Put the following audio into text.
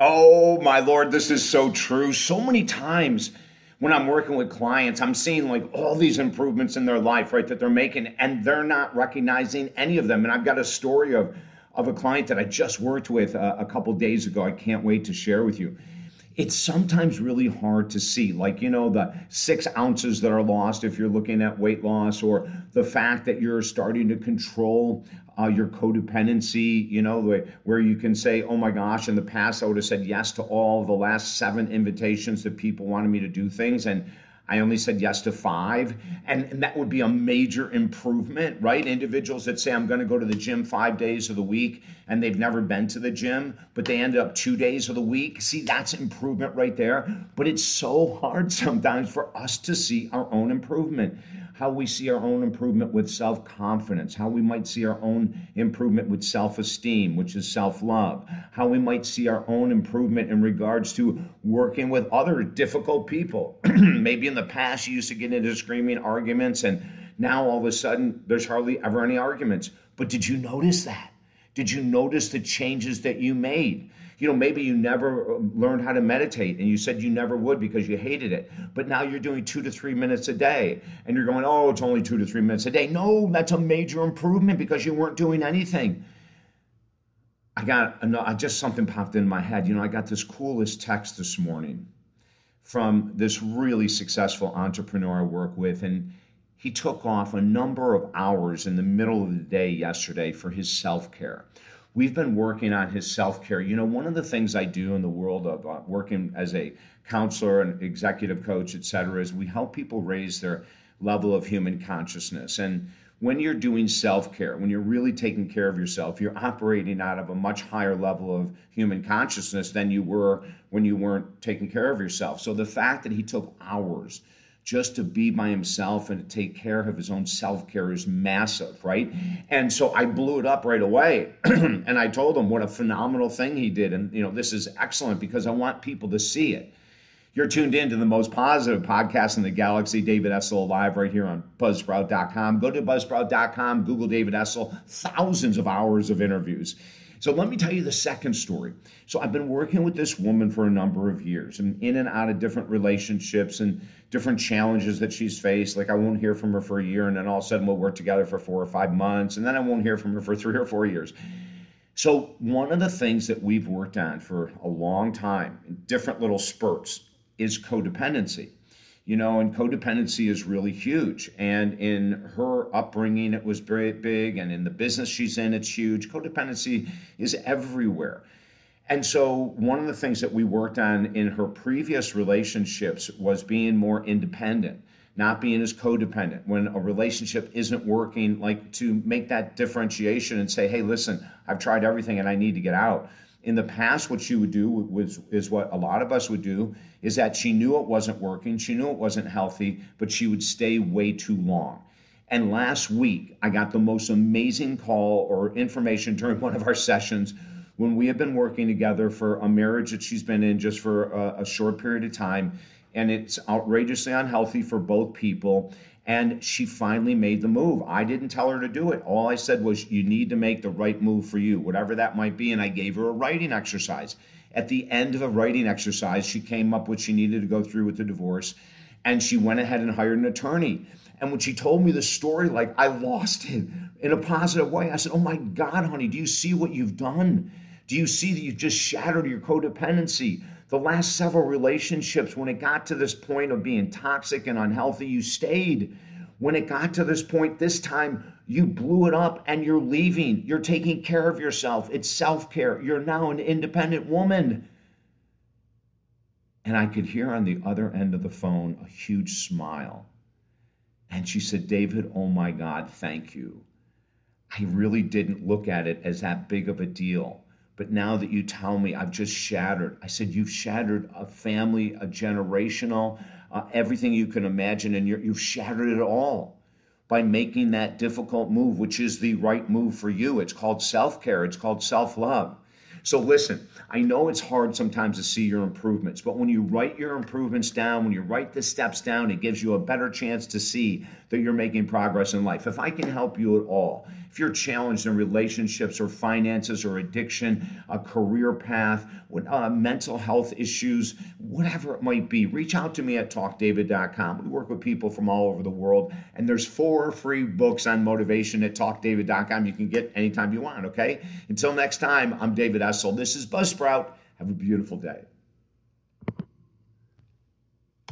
Oh, my Lord, this is so true. So many times when I'm working with clients, I'm seeing like all these improvements in their life, right, that they're making, and they're not recognizing any of them. And I've got a story of, of a client that I just worked with a, a couple days ago. I can't wait to share with you it's sometimes really hard to see, like, you know, the six ounces that are lost if you're looking at weight loss, or the fact that you're starting to control uh, your codependency, you know, where you can say, oh my gosh, in the past I would have said yes to all the last seven invitations that people wanted me to do things. And I only said yes to five. And, and that would be a major improvement, right? Individuals that say, I'm going to go to the gym five days of the week and they've never been to the gym, but they end up two days of the week. See, that's improvement right there. But it's so hard sometimes for us to see our own improvement how we see our own improvement with self confidence, how we might see our own improvement with self esteem, which is self love, how we might see our own improvement in regards to working with other difficult people. Maybe in the past you used to get into screaming arguments, and now all of a sudden there's hardly ever any arguments. But did you notice that? Did you notice the changes that you made? you know, maybe you never uh, learned how to meditate and you said you never would because you hated it. But now you're doing two to three minutes a day and you're going, oh, it's only two to three minutes a day. No, that's a major improvement because you weren't doing anything. I got, I just something popped in my head. You know, I got this coolest text this morning from this really successful entrepreneur I work with. And he took off a number of hours in the middle of the day yesterday for his self care we've been working on his self care. You know, one of the things I do in the world of uh, working as a counselor and executive coach, et cetera, is we help people raise their level of human consciousness. And when you're doing self care, when you're really taking care of yourself, you're operating out of a much higher level of human consciousness than you were when you weren't taking care of yourself. So the fact that he took hours just to be by himself and to take care of his own self care is massive, right? And so I blew it up right away. and I told him what a phenomenal thing he did. And, you know, this is excellent because I want people to see it. You're tuned in to the most positive podcast in the galaxy, David Essel Live, right here on Buzzsprout.com. Go to Buzzsprout.com, Google David Essel, thousands of hours of interviews. So let me tell you the second story. So I've been working with this woman for a number of years and in and out of different relationships and different challenges that she's faced. Like I won't hear from her for a year and then all of a sudden we'll work together for four or five months and then I won't hear from her for three or four years. So one of the things that we've worked on for a long time in different little spurts is codependency you know, and codependency is really huge. And in her upbringing, it was very big, and in the business she's in, it's huge. Codependency is everywhere. And so, one of the things that we worked on in her previous relationships was being more independent, not being as codependent. When a relationship isn't working, like to make that differentiation and say, hey, listen, I've tried everything and I need to get out in the past what she would do was is what a lot of us would do is that she knew it wasn't working she knew it wasn't healthy but she would stay way too long. And last week i got the most amazing call or information during one of our sessions when we have been working together for a marriage that she's been in just for a, a short period of time and it's outrageously unhealthy for both people and she finally made the move. I didn't tell her to do it. All I said was, you need to make the right move for you, whatever that might be. And I gave her a writing exercise. At the end of a writing exercise, she came up with she needed to go through with the divorce. And she went ahead and hired an attorney. And when she told me the story, like I lost it in a positive way. I said, Oh my God, honey, do you see what you've done? Do you see that you've just shattered your codependency? The last several relationships, when it got to this point of being toxic and unhealthy, you stayed. When it got to this point, this time you blew it up and you're leaving. You're taking care of yourself. It's self care. You're now an independent woman. And I could hear on the other end of the phone a huge smile. And she said, David, oh my God, thank you. I really didn't look at it as that big of a deal. But now that you tell me, I've just shattered. I said, You've shattered a family, a generational, uh, everything you can imagine, and you have shattered it all by making that difficult move, which is the right move for you. It's called self care, it's called self love. So listen, I know it's hard sometimes to see your improvements, but when you write your improvements down, when you write the steps down, it gives you a better chance to see that you're making progress in life. If I can help you at all, if you're challenged in relationships or finances or addiction, a career path, uh, mental health issues, whatever it might be, reach out to me at talkdavid.com. We work with people from all over the world, and there's four free books on motivation at talkdavid.com you can get anytime you want, okay? Until next time, I'm David This is Buzzsprout. Have a beautiful day.